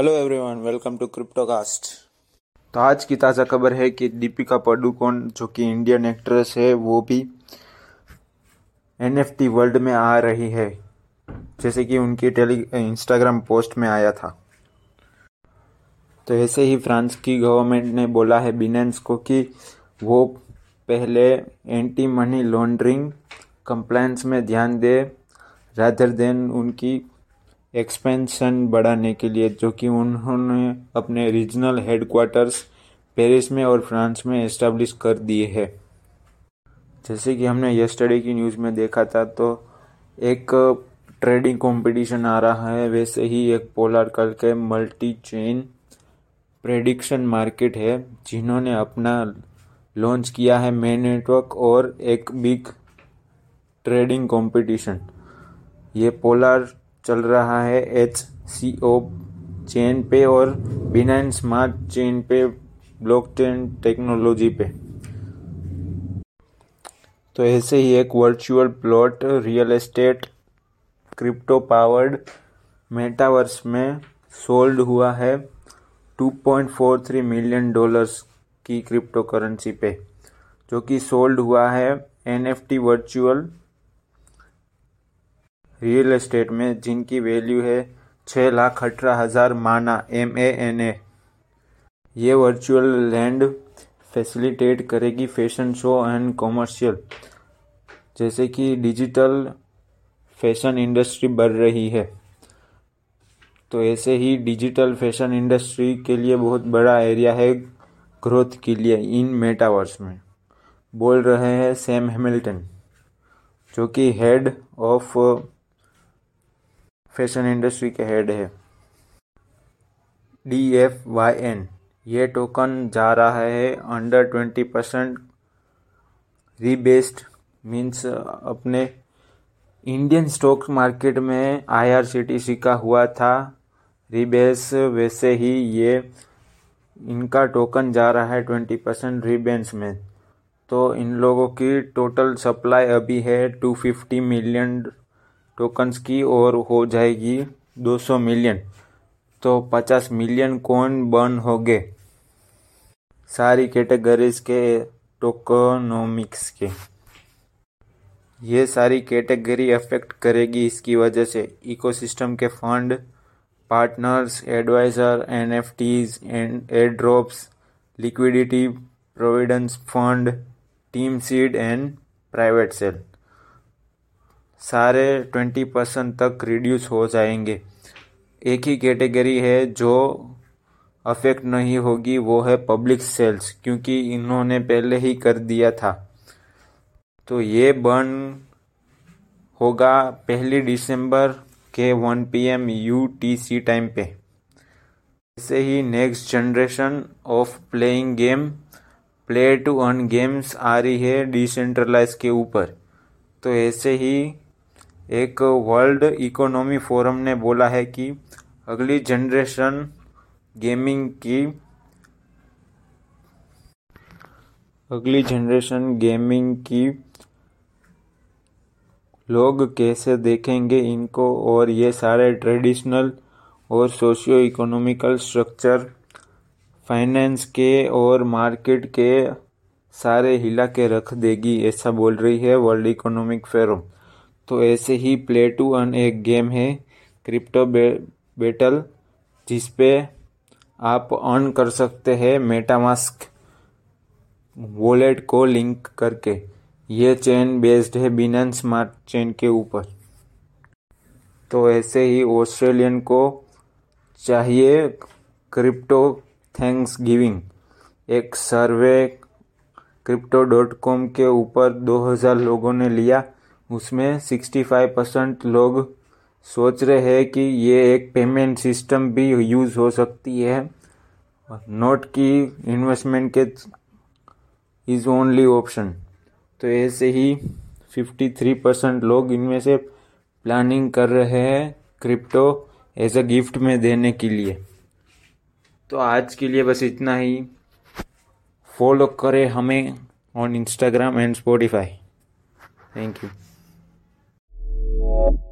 Hello everyone welcome to Cryptocast तो आज की ताज़ा खबर है कि दीपिका पाडुकोण जो कि इंडियन एक्ट्रेस है, वो भी एनएफटी वर्ल्ड में आ रही है, जैसे कि उनकी टेली इंस्टाग्राम पोस्ट में आया था। तो ऐसे ही फ्रांस की गवर्नमेंट ने बोला है बिनेंस को कि वो पहले एंटी मनी लॉन्ड्रिंग कंप्लायंस में ध्यान दे रादर देन उनकी एक्सपेंशन बढ़ाने के लिए, जो कि उन्होंने अपने रीजनल हेडक्वार्टर्स पेरिस में और फ्रांस में इस्टेब्लिश कर दिए हैं। जैसे कि हमने यस्टरडे की न्यूज़ में देखा था तो एक ट्रेडिंग कंपटीशन आ रहा है, वैसे ही एक पोलर कल के मल्टी चेन प्रेडिक्शन मार्केट है, जिन्होंने अपना लॉन्च किया है मे नेटवर्क और एक बिग ट्रेडिंग कंपटीशन ये पोलर चल रहा है एच सी ओ चेन पे और बिना स्मार्ट चेन पे ब्लॉकचेन टेक्नोलॉजी पे। तो ऐसे ही एक virtual plot real estate crypto powered metaverse में सोल्ड हुआ है 2.43 मिलियन डॉलर्स की क्रिप्टो करेंसी पे, जो कि सोल्ड हुआ है एनएफटी वर्चुअल रियल एस्टेट में, जिनकी वैल्यू है छः लाख अठारह हज़ार माना एम ए एन ए ये वर्चुअल लैंड फैसिलिटेट करेगी फ़ैशन शो एंड कॉमर्शियल, जैसे कि डिजिटल फ़ैशन इंडस्ट्री बढ़ रही है। तो ऐसे ही डिजिटल फ़ैशन इंडस्ट्री के लिए बहुत बड़ा एरिया है ग्रोथ के लिए इन मेटावर्स में। बोल रहे हैं सैम हैमिल्टन, जो कि हेड ऑफ़ फ़ैशन इंडस्ट्री के हेड है। डी एफ़ वाई एन ये टोकन जा रहा है under twenty percent rebased means अपने इंडियन स्टॉक मार्केट में आईआरसीटीसी का हुआ था रीबेस वैसे ही ये इनका टोकन जा रहा है ट्वेंटी परसेंट रीबेंस में। तो इन लोगों की टोटल सप्लाई अभी है टू फिफ्टी मिलियन टोकन्स की और हो जाएगी 200 मिलियन तो 50 मिलियन कौन बर्न हो गए सारी कैटेगरीज के टोकोनोमिक्स के। ये सारी कैटेगरी अफेक्ट करेगी इसकी वजह से। इकोसिस्टम के fund partners advisor N F Ts and air drops liquidity providence fund team seed and private sale सारे ट्वेंटी परसेंट तक रिड्यूस हो जाएँगे। एक ही कैटेगरी है जो अफेक्ट नहीं होगी, वो है पब्लिक सेल्स क्योंकि इन्होंने पहले ही कर दिया था। तो ये बर्न होगा पहली दिसंबर के 1 पीएम यूटीसी टाइम पे। ऐसे ही next generation of playing game play to earn games आ रही है डिसेंट्रलाइज के ऊपर। तो ऐसे ही एक वर्ल्ड इकोनॉमी फोरम ने बोला है कि अगली जनरेशन गेमिंग की अगली जनरेशन गेमिंग की लोग कैसे देखेंगे इनको और ये सारे ट्रेडिशनल और सोशियो इकोनॉमिकल स्ट्रक्चर, फाइनेंस के और मार्केट के सारे हिला के रख देगी, ऐसा बोल रही है वर्ल्ड इकोनॉमिक फेरम। तो ऐसे ही प्ले टू अर्न एक गेम है क्रिप्टो बे, बेटल जिसपे आप अर्न कर सकते हैं मेटामास्क वॉलेट को लिंक करके। ये चेन बेस्ड है बिना स्मार्ट चेन के ऊपर। तो ऐसे ही ऑस्ट्रेलियन को चाहिए क्रिप्टो थैंक्स गिविंग एक सर्वे क्रिप्टो डॉट कॉम के ऊपर 2000 लोगों ने लिया। उसमें सिक्सटी फाइव परसेंट लोग सोच रहे हैं कि ये एक पेमेंट सिस्टम भी यूज़ हो सकती है। नोट की इन्वेस्टमेंट के इज़ ओनली ऑप्शन। तो ऐसे ही फिफ्टी थ्री परसेंट लोग इनमें से प्लानिंग कर रहे हैं क्रिप्टो एज अ गिफ्ट में देने के लिए। तो आज के लिए बस इतना ही। फॉलो करें हमें on Instagram and Spotify thank you Thank you.